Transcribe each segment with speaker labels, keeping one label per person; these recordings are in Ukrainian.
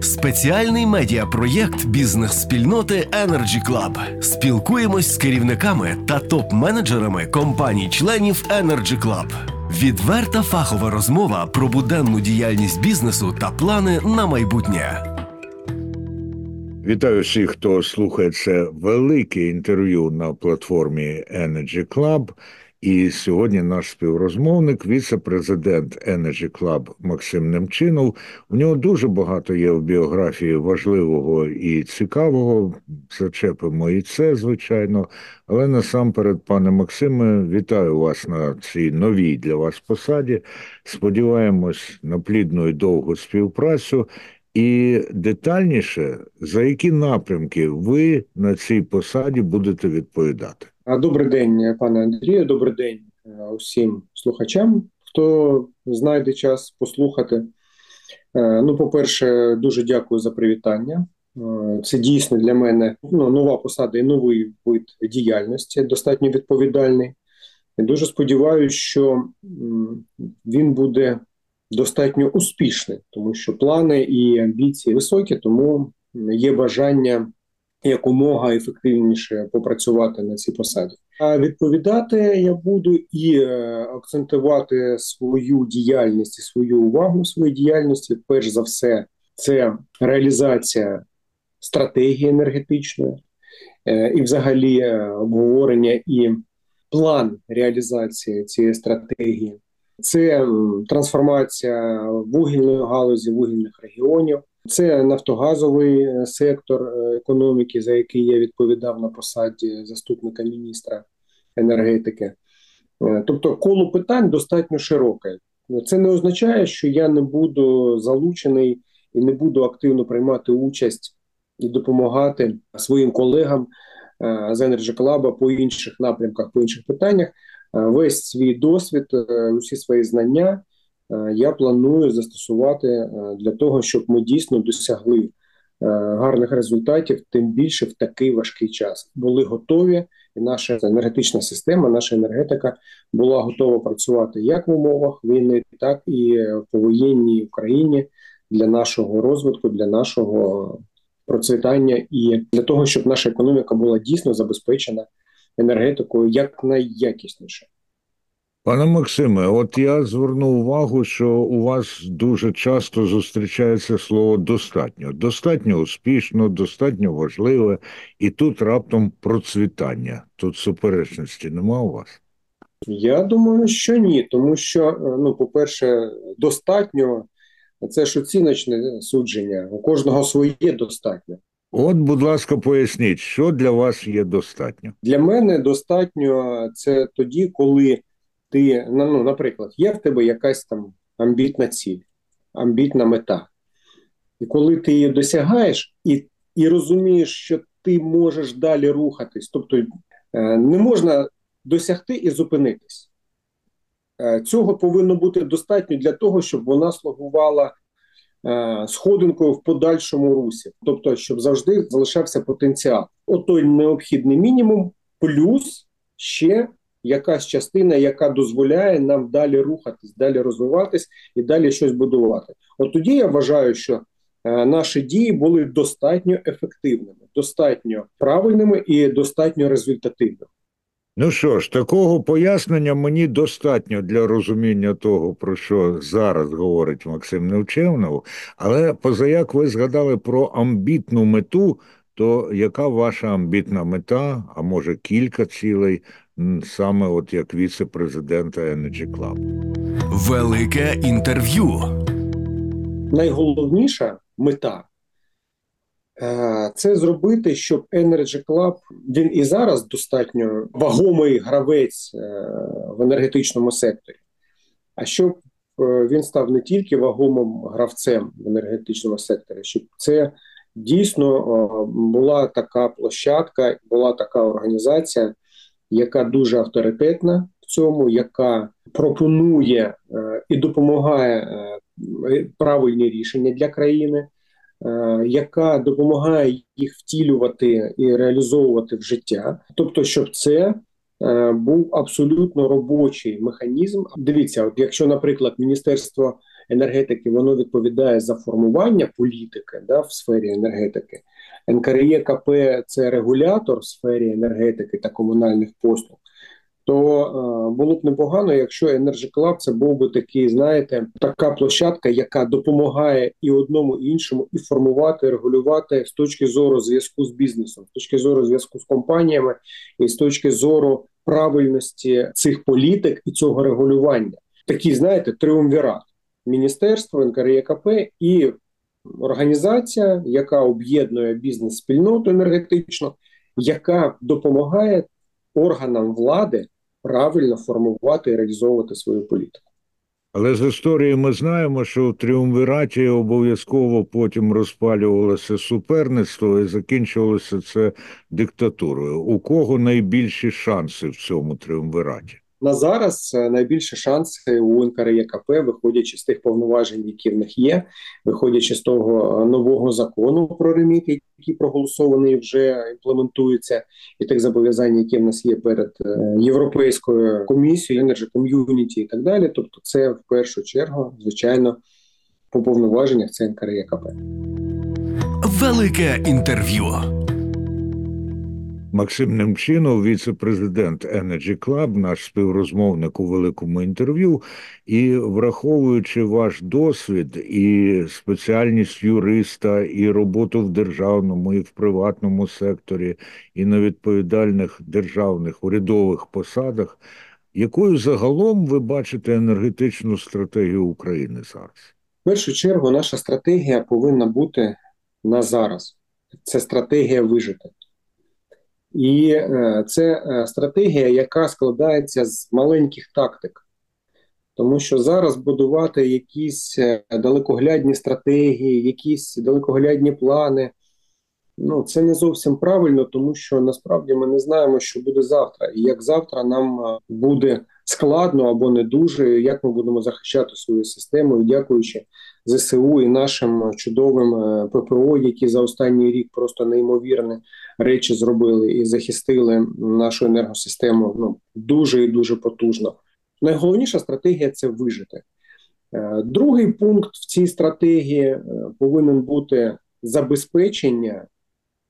Speaker 1: Спеціальний медіапроєкт бізнес-спільноти Energy Club. Спілкуємось з керівниками та топ-менеджерами компаній-членів Energy Club. Відверта фахова розмова про буденну діяльність бізнесу та плани на майбутнє.
Speaker 2: Вітаю всіх, хто слухає це велике інтерв'ю на платформі Energy Club. І сьогодні наш співрозмовник, віце-президент Energy Club Максим Немчинов. У нього дуже багато є в біографії важливого і цікавого. Зачепимо і це, звичайно. Але насамперед, пане Максиме, вітаю вас на цій новій для вас посаді. Сподіваємось на плідну і довгу співпрацю. І детальніше, за які напрямки ви на цій посаді будете відповідати?
Speaker 3: Добрий день, пане Андрію. Добрий день е, усім слухачам, хто знайде час послухати. Е, ну, по-перше, дуже дякую за привітання. Е, це дійсно для мене ну, нова посада і новий вид діяльності, достатньо відповідальний. І Дуже сподіваюся, що він буде достатньо успішний, тому що плани і амбіції високі, тому є бажання якомога ефективніше попрацювати на цій посаді. А відповідати я буду і е, акцентувати свою діяльність і свою увагу своїй діяльності. Перш за все, це реалізація стратегії енергетичної е, і, взагалі, е, обговорення і план реалізації цієї стратегії. Це трансформація вугільної галузі вугільних регіонів, це нафтогазовий е, сектор е, економіки, за який я відповідав на посаді заступника міністра енергетики. Е, тобто, коло питань достатньо широке. Це не означає, що я не буду залучений і не буду активно приймати участь і допомагати своїм колегам з Energy Club по інших напрямках, по інших питаннях. Весь свій досвід, усі свої знання. Е, я планую застосувати е, для того, щоб ми дійсно досягли е, гарних результатів, тим більше в такий важкий час були готові, і наша енергетична система, наша енергетика була готова працювати як в умовах війни, так і в повоєнній Україні для нашого розвитку, для нашого процвітання і для того, щоб наша економіка була дійсно забезпечена енергетикою як найякісніше.
Speaker 2: Пане Максиме, от я звернув увагу, що у вас дуже часто зустрічається слово достатньо, достатньо успішно, достатньо важливе, і тут раптом процвітання. Тут суперечності нема у вас?
Speaker 3: Я думаю, що ні, тому що, е, ну, по-перше, достатньо це ж оціночне судження. У кожного своє достатньо.
Speaker 2: От, будь ласка, поясніть, що для вас є достатньо?
Speaker 3: Для мене достатньо це тоді, коли ти ну, наприклад, є в тебе якась там амбітна ціль, амбітна мета. І коли ти її досягаєш і і розумієш, що ти можеш далі рухатись, тобто е, не можна досягти і зупинитись. Е, цього повинно бути достатньо для того, щоб вона слугувала е, сходинкою в подальшому русі, тобто, щоб завжди залишався потенціал. Отой необхідний мінімум, плюс ще якась частина, яка дозволяє нам далі рухатись, далі розвиватись і далі щось будувати. От тоді я вважаю, що е, наші дії були достатньо ефективними, достатньо правильними і достатньо результативними.
Speaker 2: Ну що ж, такого пояснення мені достатньо для розуміння того, про що зараз говорить Максим Невчевнов. Але позаяк ви згадали про амбітну мету, то яка ваша амбітна мета, а може кілька цілей саме от як віце-президента Energy Club.
Speaker 1: Велике інтерв'ю.
Speaker 3: Найголовніша мета е, це зробити, щоб Energy Club, він і зараз достатньо вагомий гравець е, в енергетичному секторі, а щоб е, він став не тільки вагомим гравцем в енергетичному секторі, щоб це дійсно була така площадка, була така організація яка дуже авторитетна в цьому, яка пропонує е, і допомагає е, правильні рішення для країни, е, яка допомагає їх втілювати і реалізовувати в життя, тобто, щоб це. Був абсолютно робочий механізм. Дивіться, от якщо, наприклад, Міністерство енергетики воно відповідає за формування політики да, в сфері енергетики. НКРЄКП це регулятор в сфері енергетики та комунальних послуг то е, було б непогано, якщо Energy Club це був би такий, знаєте, така площадка, яка допомагає і одному і іншому і формувати, регулювати з точки зору зв'язку з бізнесом, з точки зору зв'язку з компаніями, і з точки зору правильності цих політик і цього регулювання. Такий, знаєте, триумвірат міністерство, НКРЄКП і організація, яка об'єднує бізнес-спільноту енергетичну, яка допомагає органам влади правильно формувати і реалізовувати свою політику.
Speaker 2: Але з історії ми знаємо, що в тріумвіраті обов'язково потім розпалювалося суперництво і закінчувалося це диктатурою. У кого найбільші шанси в цьому тріумвіраті?
Speaker 3: На зараз е, найбільші шанси у НКРЄКП, виходячи з тих повноважень, які в них є, виходячи з того е, нового закону про реміт, який проголосований вже імплементується, і тих зобов'язань, які в нас є перед е, європейською комісією, Energy Community і так далі. Тобто, це в першу чергу, звичайно, по повноваженнях це НКРЄКП.
Speaker 1: Велике інтерв'ю.
Speaker 2: Максим Немчинов, віце-президент Energy Club, наш співрозмовник у великому інтерв'ю. І враховуючи ваш досвід і спеціальність юриста, і роботу в державному і в приватному секторі, і на відповідальних державних урядових посадах, якою загалом ви бачите енергетичну стратегію України зараз?
Speaker 3: В першу чергу наша стратегія повинна бути на зараз. Це стратегія вижити. І е, це е, стратегія, яка складається з маленьких тактик. Тому що зараз будувати якісь е, далекоглядні стратегії, якісь далекоглядні плани, ну це не зовсім правильно, тому що насправді ми не знаємо, що буде завтра, і як завтра нам буде складно або не дуже, як ми будемо захищати свою систему, і дякуючи ЗСУ і нашим чудовим ППО, які за останній рік просто неймовірні речі зробили і захистили нашу енергосистему ну дуже і дуже потужно. Найголовніша стратегія це вижити. Е, другий пункт в цій стратегії е, повинен бути забезпечення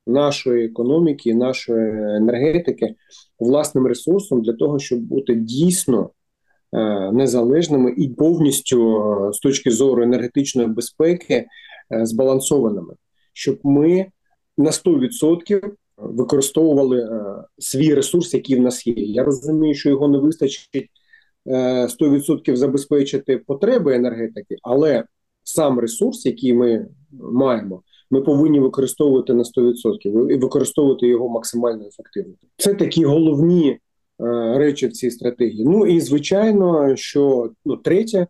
Speaker 3: нашої економіки, нашої енергетики власним ресурсом для того, щоб бути дійсно е, незалежними і повністю з точки зору енергетичної безпеки збалансованими, щоб ми на 100% використовували свій ресурс, який в нас є. Я розумію, що його не вистачить 100% забезпечити потреби енергетики, але сам ресурс, який ми маємо, ми повинні використовувати на 100% і використовувати його максимально ефективно. Це такі головні е, речі в цій стратегії. Ну і звичайно, що ну, третя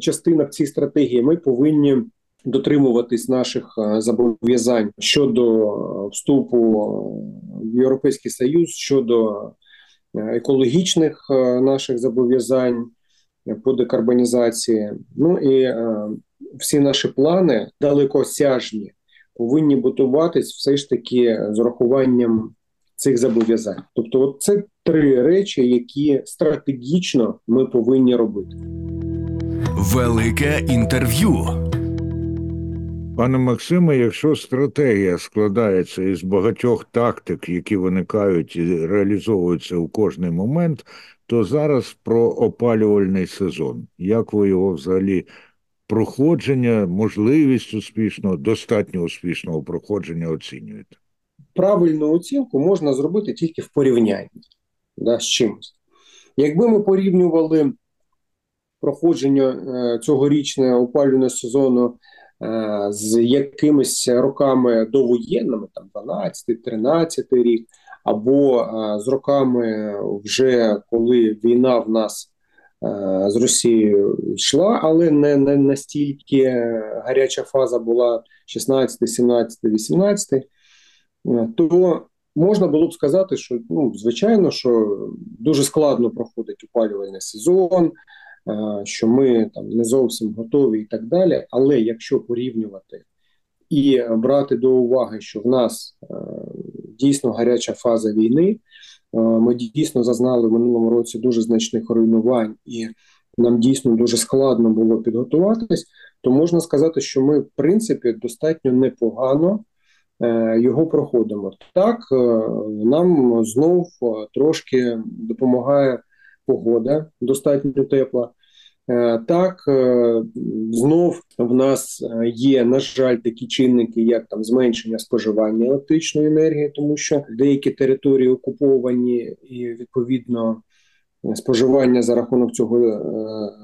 Speaker 3: частина в цій стратегії ми повинні. Дотримуватись наших е, зобов'язань щодо вступу в Європейський Союз щодо Е, екологічних е, наших зобов'язань по декарбонізації. Ну і е, всі наші плани далекосяжні повинні будуватись все ж таки з урахуванням цих зобов'язань. Тобто, от це три речі, які стратегічно ми повинні робити.
Speaker 1: Велике інтерв'ю.
Speaker 2: Пане Максиме, якщо стратегія складається із багатьох тактик, які виникають і реалізовуються у кожний момент, то зараз про опалювальний сезон. Як ви його взагалі проходження, можливість успішного, достатньо успішного проходження оцінюєте?
Speaker 3: Правильну оцінку можна зробити тільки в порівнянні да, з чимось. Якби ми порівнювали проходження е, цьогорічного опалювального сезону. Е, з якимись роками довоєнними, там 12-13 рік, або е, з роками, вже коли війна в нас з Росією йшла, але не, не настільки гаряча фаза була 16, 17, 18, то можна було б сказати, що ну, звичайно, що дуже складно проходить опалювальний сезон. Е, що ми там не зовсім готові і так далі. Але якщо порівнювати і брати до уваги, що в нас е, дійсно гаряча фаза війни, е, ми дійсно зазнали в минулому році дуже значних руйнувань і нам дійсно дуже складно було підготуватись, то можна сказати, що ми, в принципі, достатньо непогано е, його проходимо. Так, е, нам знов трошки допомагає погода, достатньо тепла. Е, Так, е, знов в нас е, є, на жаль, такі чинники, як там зменшення споживання електричної енергії, тому що деякі території окуповані і відповідно споживання за рахунок цього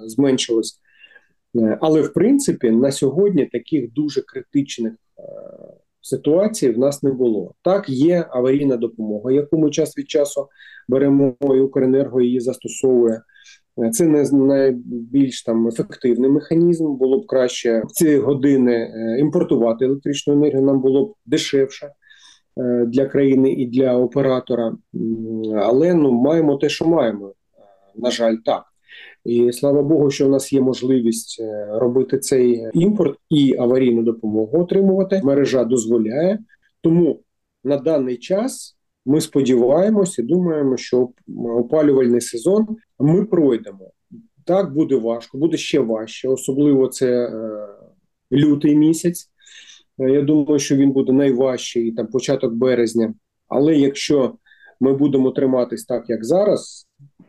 Speaker 3: зменшилось. Але в принципі на сьогодні таких дуже критичних ситуацій в нас не було. Так, є аварійна допомога, яку ми час від часу беремо, і Укренерго її застосовує. Це не найбільш там ефективний механізм. Було б краще в ці години е, імпортувати електричну енергію. Нам було б дешевше е, для країни і для оператора. Але ну маємо те, що маємо. Е, На жаль, так. І слава Богу, що у нас є можливість робити цей імпорт і аварійну допомогу отримувати. Мережа дозволяє. Тому на даний час ми сподіваємося думаємо, що опалювальний сезон ми пройдемо. Так буде важко, буде ще важче, особливо це е, лютий місяць. Е, Я думаю, що він буде найважчий там початок березня. Але якщо ми будемо триматись так, як зараз,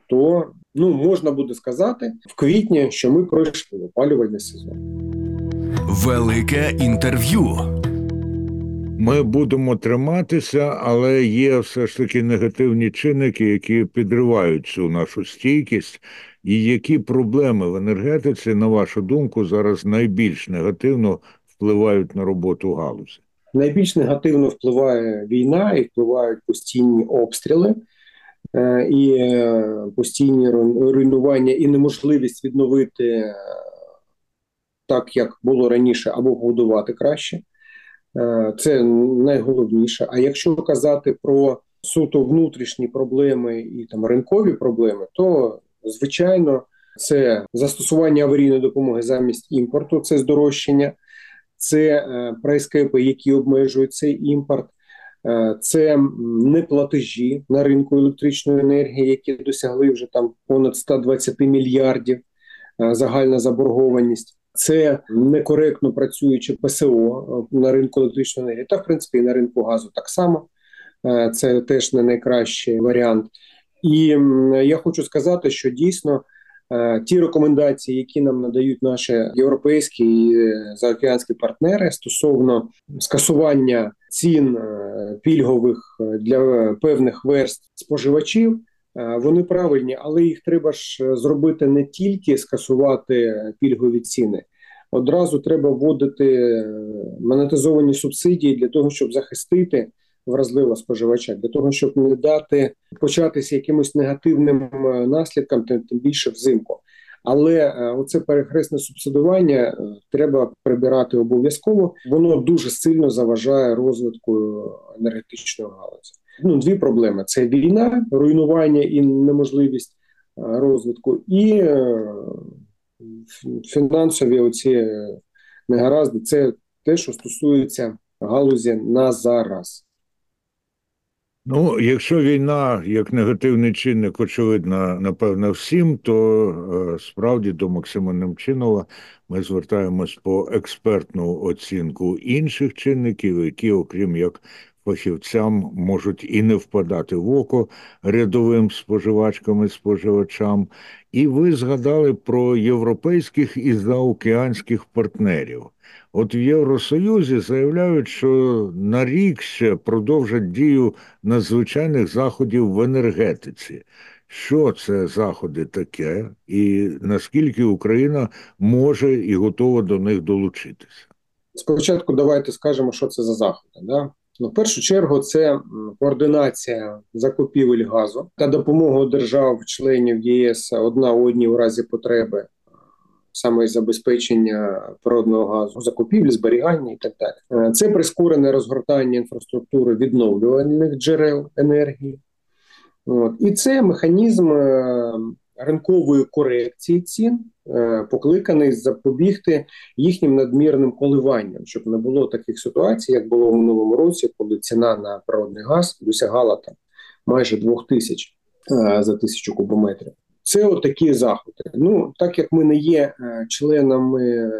Speaker 3: то ну можна буде сказати в квітні, що ми пройшли опалювальний сезон.
Speaker 1: Велике інтерв'ю.
Speaker 2: Ми будемо триматися, але є все ж таки негативні чинники, які підривають цю нашу стійкість. І які проблеми в енергетиці, на вашу думку, зараз найбільш негативно впливають на роботу галузі?
Speaker 3: Найбільш негативно впливає війна і впливають постійні обстріли е, і е, постійні руйнування і неможливість відновити е, так, як було раніше, або побудувати краще. Е, Це найголовніше. А якщо казати про суто внутрішні проблеми і там ринкові проблеми, то звичайно це застосування аварійної допомоги замість імпорту, це здорожчання, це е, прайскепи, які обмежують цей імпорт, е, це неплатежі на ринку електричної енергії, які досягли вже там понад 120 мільярдів загальна заборгованість. Це некоректно працююче ПСО е, на ринку електричної енергії, та в принципі і на ринку газу так само. Е, Це теж не найкращий варіант. І я хочу сказати, що дійсно е, ті рекомендації, які нам надають наші європейські і заокеанські партнери стосовно скасування цін пільгових для певних верств споживачів, вони правильні, але їх треба ж е, зробити не тільки скасувати пільгові ціни. Одразу треба вводити е, монетизовані субсидії для того, щоб захистити вразливого споживача, для того, щоб не дати початися якимось негативним е, наслідкам, тим, більше взимку. Але е, оце перехресне субсидування е, треба прибирати обов'язково. Воно дуже сильно заважає розвитку енергетичної галузі. Ну, дві проблеми: це війна, руйнування і неможливість е, розвитку, і е, фінансові оці негаразди. Це те, що стосується галузі на зараз.
Speaker 2: Ну, якщо війна як негативний чинник, очевидно, напевно, всім, то е, справді до Максима Немчинова ми звертаємось по експертну оцінку інших чинників, які, окрім як фахівцям, можуть і не впадати в око рядовим споживачкам і споживачам. І ви згадали про європейських і заокеанських партнерів. От в Євросоюзі заявляють, що на рік ще продовжать дію надзвичайних заходів в енергетиці. Що це заходи таке, і наскільки Україна може і готова до них долучитися?
Speaker 3: Спочатку давайте скажемо, що це за заходи. Да? Ну, в першу чергу, це координація закупівель газу та допомога держав-членів ЄС одна одній у разі потреби, саме забезпечення природного газу, закупівлі, зберігання і так далі. Е, Це прискорене розгортання інфраструктури відновлювальних джерел енергії. От. І це механізм е, ринкової корекції цін, е, покликаний запобігти їхнім надмірним коливанням, щоб не було таких ситуацій, як було в минулому році, коли ціна на природний газ досягала там майже 2 тисяч е, за тисячу кубометрів. це отакі заходи. Ну, так як ми не є членами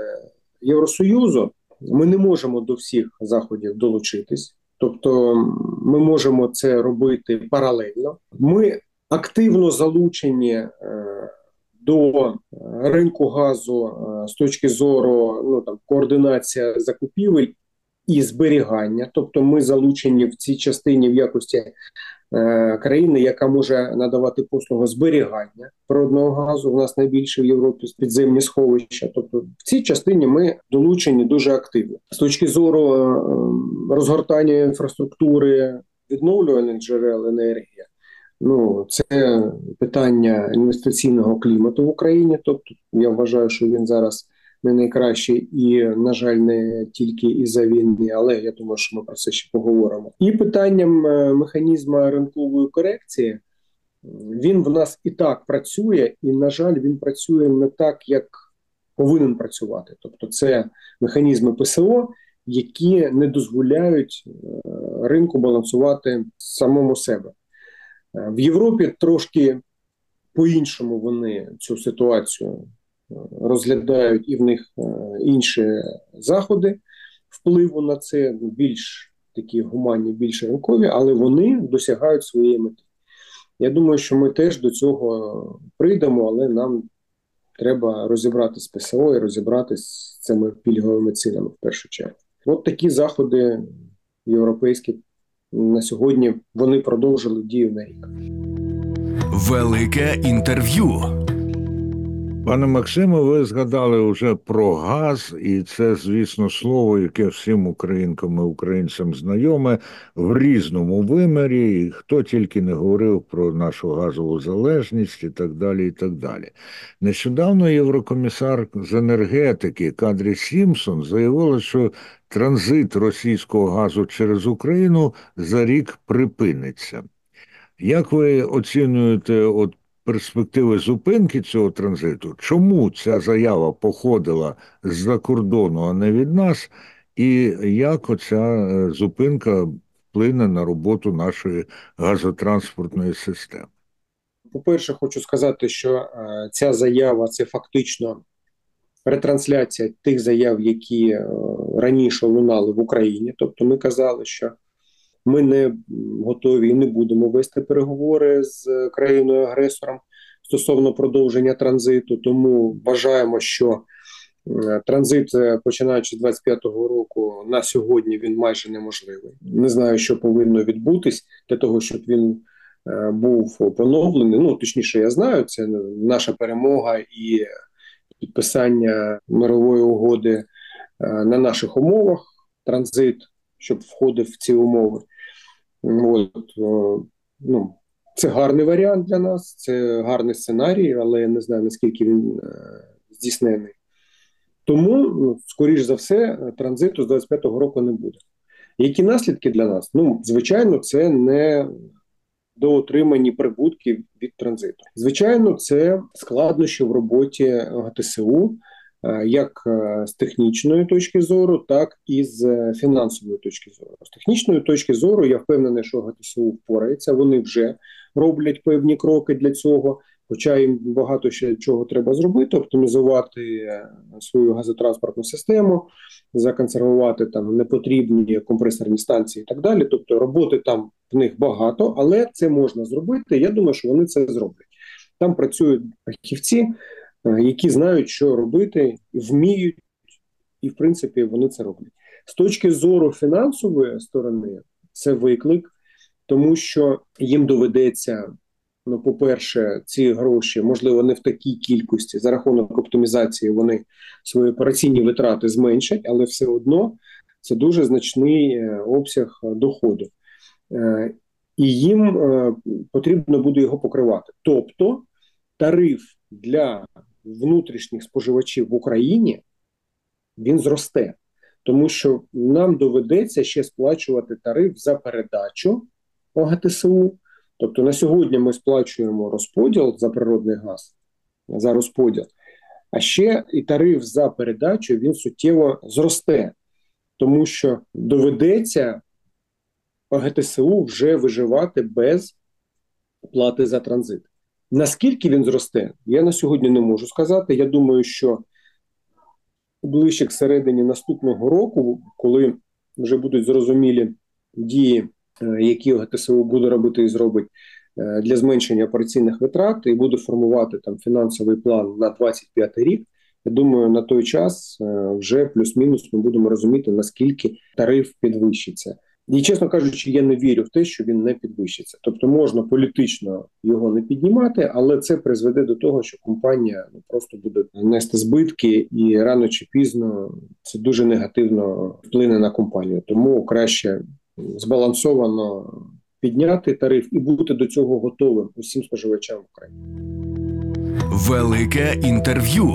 Speaker 3: Євросоюзу, ми не можемо до всіх заходів долучитись. Тобто ми можемо це робити паралельно. Ми активно залучені е, до ринку газу е, з точки зору ну там координація закупівель і зберігання. Тобто, ми залучені в цій частині в якості Е, країни, яка може надавати послугу зберігання природного газу. У нас найбільше в Європі підземні сховища. Тобто, в цій частині ми долучені дуже активно з точки зору е, розгортання інфраструктури відновлюваних джерел енергії. Ну, це питання інвестиційного клімату в Україні. Тобто, я вважаю, що він зараз не найкращий і, на жаль, не тільки із за війни, але я думаю, що ми про це ще поговоримо. І питанням е, механізму ринкової корекції він в нас і так працює, і на жаль, він працює не так, як повинен працювати. Тобто, це механізми ПСО, які не дозволяють е, ринку балансувати самому себе в Європі. Трошки по-іншому вони цю ситуацію розглядають і в них е, інші заходи впливу на це більш такі гуманні, більш ринкові, але вони досягають своєї мети. Я думаю, що ми теж до цього прийдемо, але нам треба розібратися з ПСО і розібратися з цими пільговими цінами в першу чергу. От такі заходи європейські на сьогодні вони продовжили дію на рік.
Speaker 1: Велике інтерв'ю.
Speaker 2: Пане Максиме, ви згадали вже про газ, і це, звісно, слово, яке всім українкам і українцям знайоме в різному вимірі. І Хто тільки не говорив про нашу газову залежність і так далі. і так далі. Нещодавно єврокомісар з енергетики Кадрі Сімсон заявила, що транзит російського газу через Україну за рік припиниться. Як ви оцінюєте от перспективи зупинки цього транзиту, чому ця заява походила з-за кордону, а не від нас, і як оця е, зупинка вплине на роботу нашої газотранспортної системи?
Speaker 3: По-перше, хочу сказати, що е, ця заява це фактично ретрансляція тих заяв, які е, раніше лунали в Україні. Тобто, ми казали, що ми не готові і не будемо вести переговори з країною агресором стосовно продовження транзиту. Тому вважаємо, що транзит, е, починаючи з 25-го року, на сьогодні він майже неможливий. Не знаю, що повинно відбутись для того, щоб він е, був поновлений. Ну точніше, я знаю, це наша перемога і підписання мирової угоди е, на наших умовах. Транзит, щоб входив в ці умови. От, ну, Це гарний варіант для нас, це гарний сценарій, але я не знаю, наскільки він е, здійснений. Тому, ну, скоріш за все, транзиту з 25-го року не буде. Які наслідки для нас? Ну, звичайно, це не доотримані прибутки від транзиту. Звичайно, це складнощі в роботі ГТСУ. Е, як е, з технічної точки зору, так і з е, фінансової точки зору. З технічної точки зору я впевнений, що ГТСУ впорається. Вони вже роблять певні кроки для цього. Хоча їм багато ще чого треба зробити, оптимізувати свою газотранспортну систему, законсервувати там непотрібні компресорні станції і так далі. Тобто роботи там в них багато, але це можна зробити. Я думаю, що вони це зроблять. Там працюють фахівці, які знають, що робити, вміють, і в принципі вони це роблять. З точки зору фінансової сторони, це виклик, тому що їм доведеться. Ну, по-перше, ці гроші, можливо, не в такій кількості за рахунок оптимізації вони свої операційні витрати зменшать, але все одно це дуже значний е, обсяг доходу, е, і їм потрібно буде його покривати. Тобто тариф для внутрішніх споживачів в Україні він зросте, тому що нам доведеться ще сплачувати тариф за передачу ОГТСУ. Тобто на сьогодні ми сплачуємо розподіл за природний газ, за розподіл, а ще і тариф за передачу він суттєво зросте, тому що доведеться ОГТСУ вже виживати без плати за транзит Наскільки він зросте, я на сьогодні не можу сказати. Я думаю, що ближче к середині наступного року, коли вже будуть зрозумілі дії, е, які ГТСУ буде робити і зробить е, для зменшення операційних витрат, і буде формувати там фінансовий план на 25 рік. Я думаю, на той час е, вже плюс-мінус ми будемо розуміти наскільки тариф підвищиться. І чесно кажучи, я не вірю в те, що він не підвищиться. Тобто можна політично його не піднімати, але це призведе до того, що компанія ну, просто буде нести збитки, і рано чи пізно це дуже негативно вплине на компанію. Тому краще збалансовано підняти тариф і бути до цього готовим усім споживачам в Україні.
Speaker 1: Велике інтерв'ю.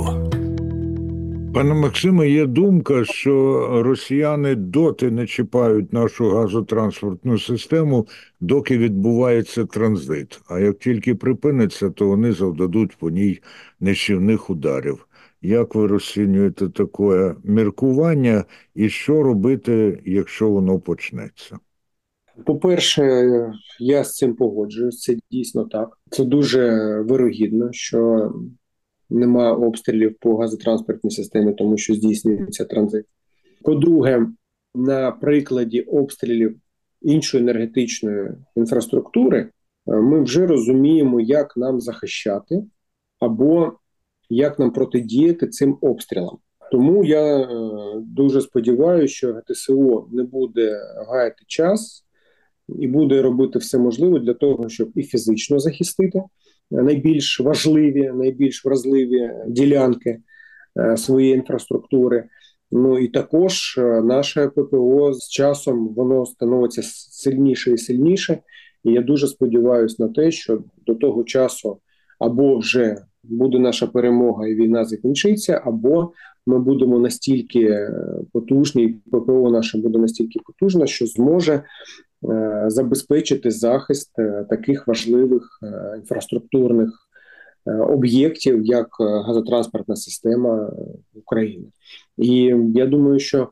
Speaker 2: Пане Максиме, є думка, що росіяни доти не чіпають нашу газотранспортну систему, доки відбувається транзит. А як тільки припиниться, то вони завдадуть по ній нищівних ударів. Як ви розцінюєте таке міркування, і що робити, якщо воно почнеться?
Speaker 3: По-перше, я з цим погоджуюсь. Це дійсно так. Це дуже вирогідно, що нема обстрілів по газотранспортній системі, тому що здійснюється транзит. По-друге, на прикладі обстрілів іншої енергетичної інфраструктури е, ми вже розуміємо, як нам захищати або як нам протидіяти цим обстрілам. Тому я е, дуже сподіваюся, що ГТСО не буде гаяти час і буде робити все можливе для того, щоб і фізично захистити найбільш важливі, найбільш вразливі ділянки е, своєї інфраструктури. Ну і також е, наше ППО з часом воно становиться сильніше і сильніше. І я дуже сподіваюся на те, що до того часу або вже буде наша перемога, і війна закінчиться, або ми будемо настільки е, потужні, і ППО наше буде настільки потужне, що зможе забезпечити захист е, таких важливих е, інфраструктурних об'єктів, як газотранспортна система України. І я думаю, що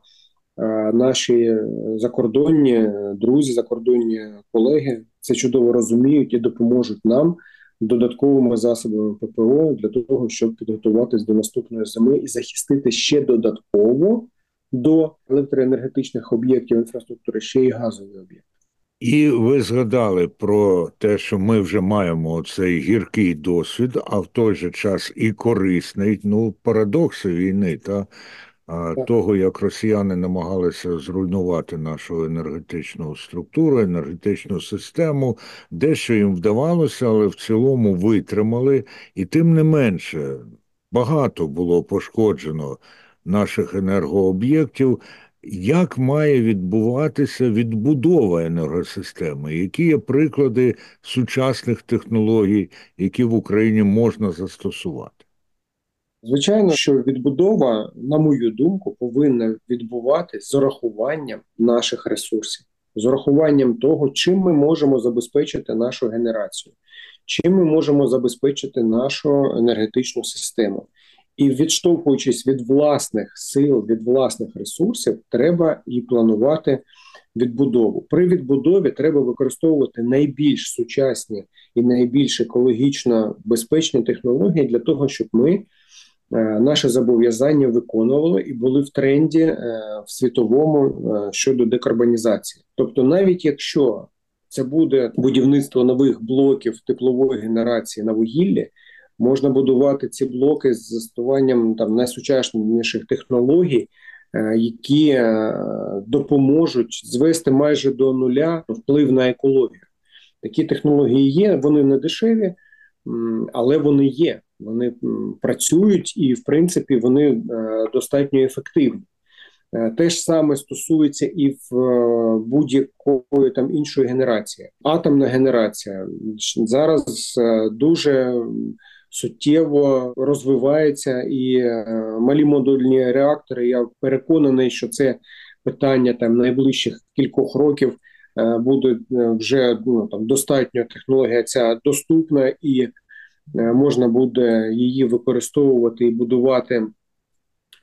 Speaker 3: наші закордонні друзі, закордонні колеги це чудово розуміють і допоможуть нам. Додатковими засобами ППО для того, щоб підготуватись до наступної зими і захистити ще додатково до електроенергетичних об'єктів інфраструктури ще й газові об'єкти.
Speaker 2: І ви згадали про те, що ми вже маємо цей гіркий досвід, а в той же час і корисний. Ну, парадокси війни та того, як росіяни намагалися зруйнувати нашу енергетичну структуру, енергетичну систему, дещо їм вдавалося, але в цілому витримали, і тим не менше багато було пошкоджено наших енергооб'єктів. Як має відбуватися відбудова енергосистеми? Які є приклади сучасних технологій, які в Україні можна застосувати?
Speaker 3: Звичайно, що відбудова, на мою думку, повинна відбуватися з урахуванням наших ресурсів, з урахуванням того, чим ми можемо забезпечити нашу генерацію, чим ми можемо забезпечити нашу енергетичну систему. І відштовхуючись від власних сил, від власних ресурсів, треба і планувати відбудову. При відбудові треба використовувати найбільш сучасні і найбільш екологічно безпечні технології для того, щоб ми е, наше зобов'язання виконували і були в тренді е, в світовому е, щодо декарбонізації. Тобто, навіть якщо це буде будівництво нових блоків теплової генерації на вугіллі можна будувати ці блоки з застосуванням там найсучасніших технологій, е, які е, допоможуть звести майже до нуля вплив на екологію. Такі технології є, вони не дешеві, але вони є. Вони працюють і, в принципі, вони е, достатньо ефективні. Те ж саме стосується і в будь-якої там іншої генерації. Атомна генерація зараз дуже суттєво розвивається і е, малі модульні реактори. Я переконаний, що це питання там найближчих кількох років е, буде е, вже ну там достатньо технологія ця доступна і можна буде її використовувати і будувати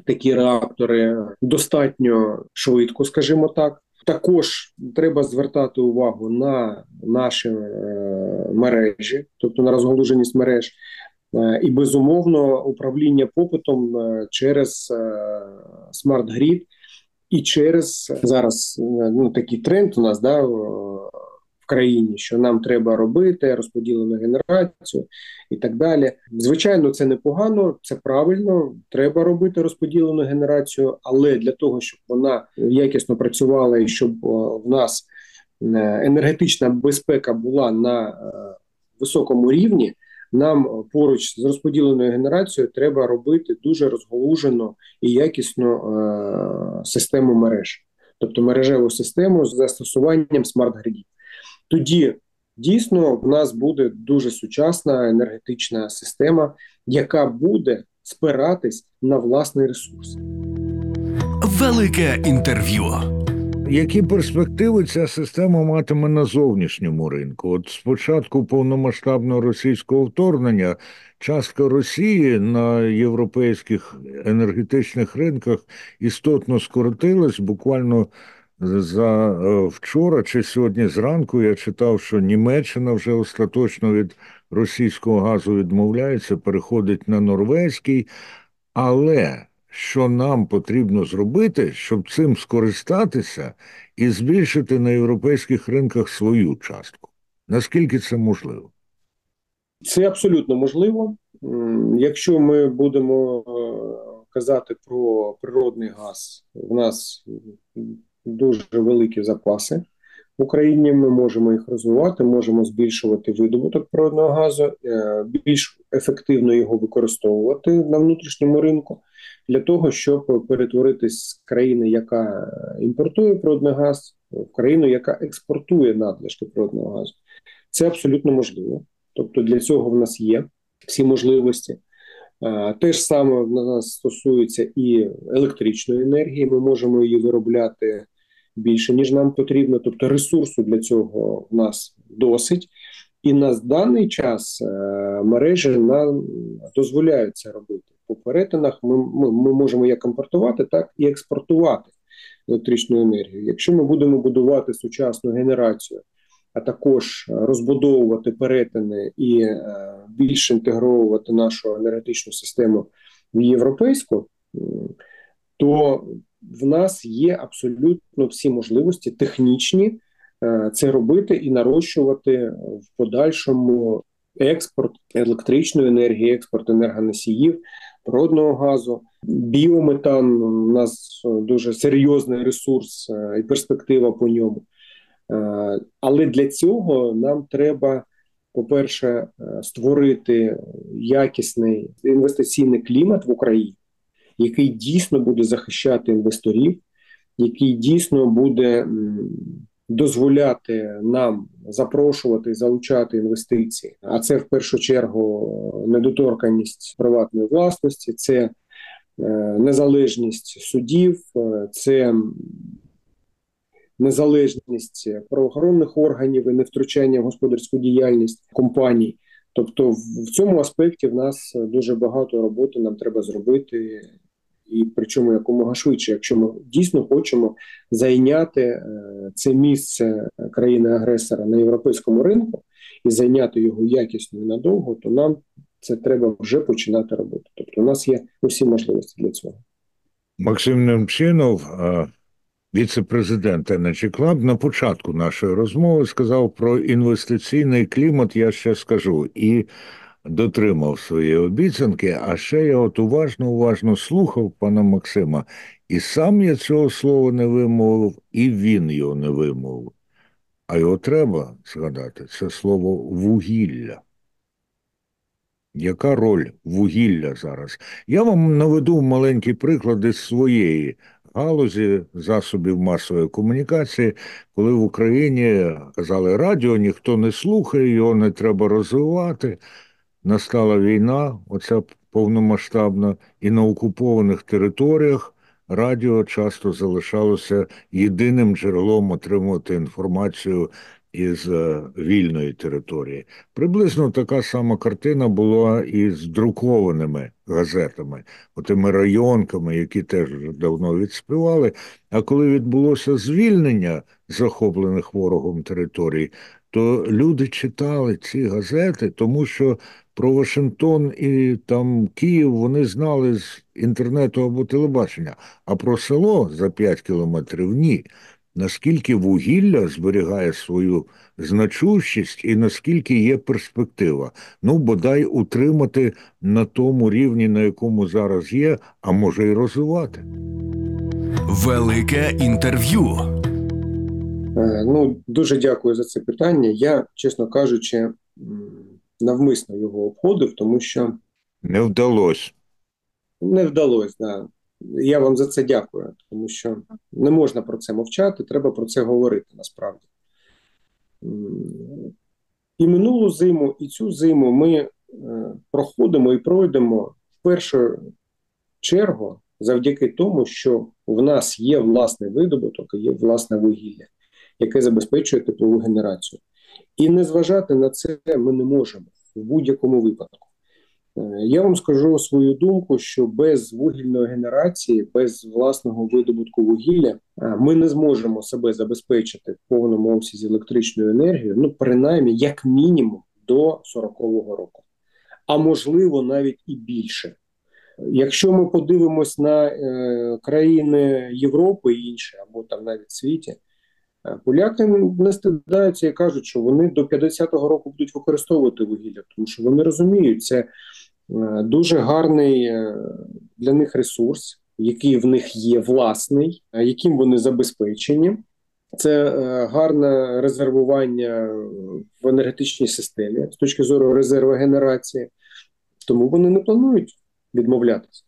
Speaker 3: такі реактори достатньо швидко, скажімо так. також треба звертати увагу на наші мережі, тобто на розголуженість мереж, і безумовно управління попитом через Smart Grid і через зараз ну такий тренд у нас да в країні, що нам треба робити розподілену генерацію і так далі. Звичайно, це непогано, це правильно. Треба робити розподілену генерацію, але для того, щоб вона якісно працювала і щоб в нас е, енергетична безпека була на е, високому рівні. Нам поруч з розподіленою генерацією треба робити дуже розголужену і якісну е, систему мереж, тобто мережеву систему з застосуванням смарт-гридів тоді дійсно в нас буде дуже сучасна енергетична система, яка буде спиратись на власний ресурс.
Speaker 1: Велике інтерв'ю.
Speaker 2: Які перспективи ця система матиме на зовнішньому ринку? От спочатку повномасштабного російського вторгнення частка Росії на європейських енергетичних ринках істотно скоротилась буквально за е, вчора чи сьогодні зранку я читав, що Німеччина вже остаточно від російського газу відмовляється, переходить на норвезький. Але що нам потрібно зробити, щоб цим скористатися і збільшити на європейських ринках свою частку? Наскільки це можливо?
Speaker 3: Це абсолютно можливо. Якщо ми будемо е, казати про природний газ, у нас дуже великі запаси в Україні. Ми можемо їх розвивати, можемо збільшувати видобуток природного газу, е, більш ефективно його використовувати на внутрішньому ринку для того, щоб перетворитись з країни, яка імпортує природний газ, в країну, яка експортує надлишки природного газу. Це абсолютно можливо. Тобто для цього в нас є всі можливості. Те ж саме в нас стосується і електричної енергії. Ми можемо її виробляти більше ніж нам потрібно. Тобто ресурсу для цього в нас досить, і на даний час е, мережі нам дозволяють це робити. По перетинах ми, ми, ми можемо як імпортувати, так і експортувати електричну енергію. Якщо ми будемо будувати сучасну генерацію, а також розбудовувати перетини і е, більше інтегровувати нашу енергетичну систему в європейську, то в нас є абсолютно всі можливості технічні е, це робити і нарощувати в подальшому експорт електричної енергії, експорт енергоносіїв, природного газу, біометан. У нас дуже серйозний ресурс е, і перспектива по ньому. Е, але для цього нам треба. По-перше, створити якісний інвестиційний клімат в Україні, який дійсно буде захищати інвесторів, який дійсно буде дозволяти нам запрошувати залучати інвестиції. А це в першу чергу недоторканість приватної власності, це е, незалежність судів, е, це незалежність правоохоронних органів і невтручання в господарську діяльність компаній. Тобто, в цьому аспекті в нас дуже багато роботи нам треба зробити і причому якомога швидше, якщо ми дійсно хочемо зайняти е, це місце країни-агресора на європейському ринку і зайняти його якісно і надовго, то нам це треба вже починати робити. Тобто, у нас є усі можливості для цього.
Speaker 2: Максим Немчинов, е, віце-президент Energy Club, на початку нашої розмови сказав про інвестиційний клімат. Я ще скажу і дотримав свої обіцянки, а ще я от уважно, уважно слухав пана Максима, і сам я цього слова не вимовив, і він його не вимовив. А його треба згадати це слово вугілля. Яка роль вугілля зараз? Я вам наведу маленькі приклади з своєї галузі засобів масової комунікації, коли в Україні казали радіо, ніхто не слухає, його не треба розвивати настала війна, оця повномасштабна, і на окупованих територіях радіо часто залишалося єдиним джерелом отримувати інформацію із е, вільної території. Приблизно така сама картина була і з друкованими газетами, отими районками, які теж давно відспівали. А коли відбулося звільнення захоплених ворогом територій, то люди читали ці газети, тому що про Вашингтон і там Київ вони знали з інтернету або телебачення, а про село за 5 кілометрів ні. Наскільки вугілля зберігає свою значущість і наскільки є перспектива, ну бодай утримати на тому рівні, на якому зараз є, а може й розвивати.
Speaker 1: Велике інтерв'ю.
Speaker 3: Е, Ну, дуже дякую за це питання. Я, чесно кажучи, навмисно його обходив, тому що
Speaker 2: Не вдалося.
Speaker 3: не вдалося. Да. Я вам за це дякую, тому що не можна про це мовчати, треба про це говорити насправді. І минулу зиму, і цю зиму ми е, проходимо і пройдемо в першу чергу завдяки тому, що в нас є власний видобуток і є власне вугілля, яке забезпечує теплову генерацію. І не зважати на це ми не можемо в будь-якому випадку. Е, Я вам скажу свою думку, що без вугільної генерації, без власного видобутку вугілля, е, ми не зможемо себе забезпечити в повному обсязі електричною енергією, ну принаймні, як мінімум, до 40-го року, а можливо навіть і більше. Якщо ми подивимось на е, країни Європи і інші, або там навіть світі, поляки не стидаються і кажуть, що вони до 50-го року будуть використовувати вугілля, тому що вони розуміють, це е, дуже гарний е, для них ресурс, який в них є власний, е, яким вони забезпечені. Це е, гарне резервування в енергетичній системі з точки зору резервогенерації, тому вони не планують відмовлятися.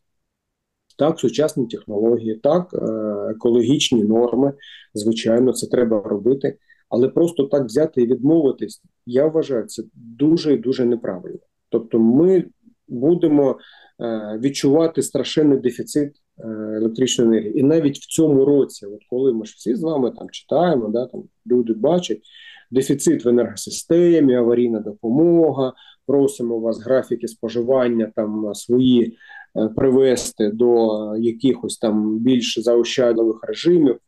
Speaker 3: Так, сучасні технології, так, е, екологічні норми, звичайно, це треба робити. Але просто так взяти і відмовитись, я вважаю, це дуже і дуже неправильно. Тобто, ми будемо е, відчувати страшенний дефіцит е, електричної енергії. І навіть в цьому році, от коли ми ж всі з вами там читаємо, да, там люди бачать дефіцит в енергосистемі, аварійна допомога, просимо вас графіки споживання там свої привести до якихось там більш заощадливих режимів.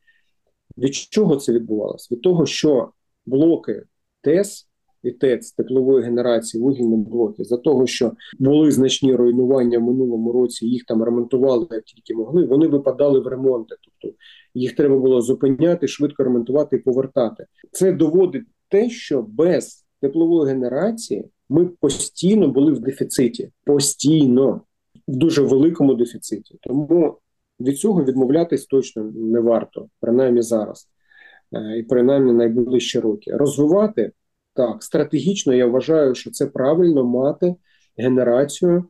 Speaker 3: Від чого це відбувалося? Від того, що блоки ТЕС і ТЕЦ теплової генерації, вугільні блоки, за того, що були значні руйнування в минулому році, їх там ремонтували як тільки могли, вони випадали в ремонти. Тобто їх треба було зупиняти, швидко ремонтувати і повертати. Це доводить те, що без теплової генерації ми постійно були в дефіциті, постійно в дуже великому дефіциті. Тому від цього відмовлятись точно не варто, принаймні зараз, е, і принаймні найближчі роки. Розвивати так стратегічно. Я вважаю, що це правильно мати генерацію,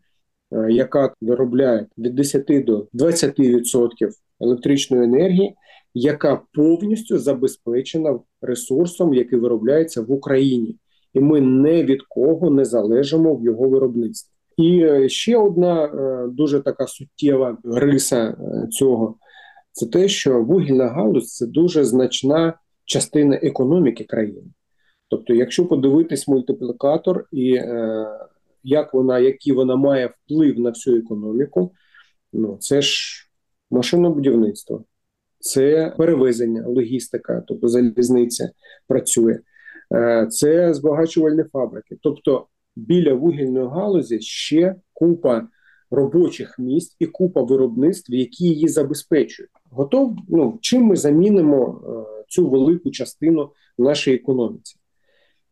Speaker 3: е, яка виробляє від 10 до 20% електричної енергії, яка повністю забезпечена ресурсом, який виробляється в Україні, і ми не від кого не залежимо в його виробництві. І е, ще одна е, дуже така суттєва риса е, цього це те, що вугільна галузь це дуже значна частина економіки країни. Тобто, якщо подивитись мультиплікатор і е, як вона, який вона має вплив на всю економіку, ну це ж машинобудівництво, це перевезення, логістика, тобто залізниця працює, це збагачувальні фабрики. Тобто біля вугільної галузі ще купа робочих місць і купа виробництв, які її забезпечують. Готов, ну чим ми замінимо е, цю велику частину в нашій економіці?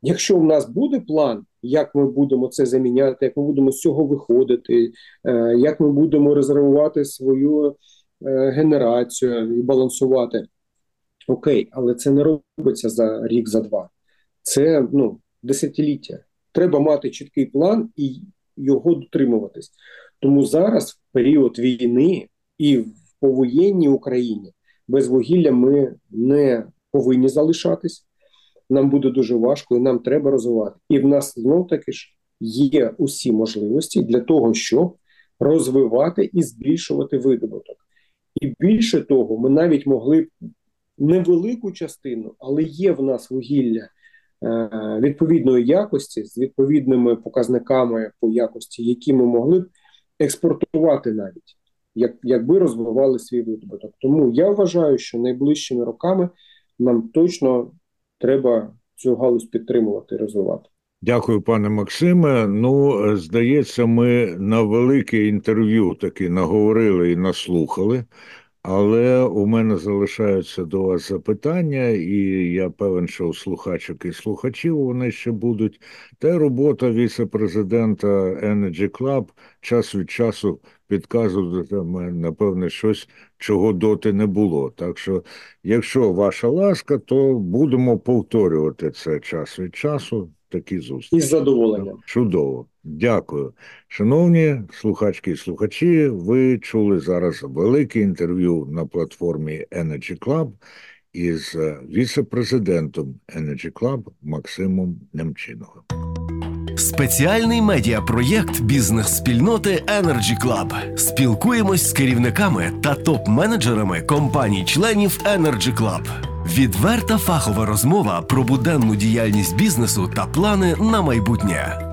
Speaker 3: Якщо в нас буде план, як ми будемо це заміняти, як ми будемо з цього виходити, е, як ми будемо резервувати свою е, генерацію і балансувати, окей, але це не робиться за рік, за два. Це ну, десятиліття. Треба мати чіткий план і його дотримуватись. Тому зараз, в період війни і в повоєнній Україні, без вугілля ми не повинні залишатись. Нам буде дуже важко, і нам треба розвивати. І в нас знов таки ж є усі можливості для того, щоб розвивати і збільшувати видобуток. І більше того, ми навіть могли б невелику частину, але є в нас вугілля відповідної якості, з відповідними показниками по якості, які ми могли б експортувати навіть, як, якби розвивали свій видобуток. Тому я вважаю, що найближчими роками нам точно треба цю галузь підтримувати розвивати.
Speaker 2: Дякую, пане Максиме. Ну, е, здається, ми на велике інтерв'ю таки наговорили і наслухали. Але у мене залишаються до вас запитання, і я певен, що у слухачок і слухачів вони ще будуть. Та робота віце-президента Energy Club час від часу підказуватиме, напевне, щось, чого доти не було. Так що, якщо ваша ласка, то будемо повторювати це час від часу. Такі зустрічі.
Speaker 3: Із задоволенням.
Speaker 2: Чудово, дякую. Шановні слухачки і слухачі, ви чули зараз велике інтерв'ю на платформі Energy Club із е, віце-президентом Energy Club Максимом Немчиновим.
Speaker 1: Спеціальний медіапроєкт бізнес-спільноти Energy Club. Спілкуємось з керівниками та топ-менеджерами компаній-членів Energy Club. Відверта фахова розмова про буденну діяльність бізнесу та плани на майбутнє.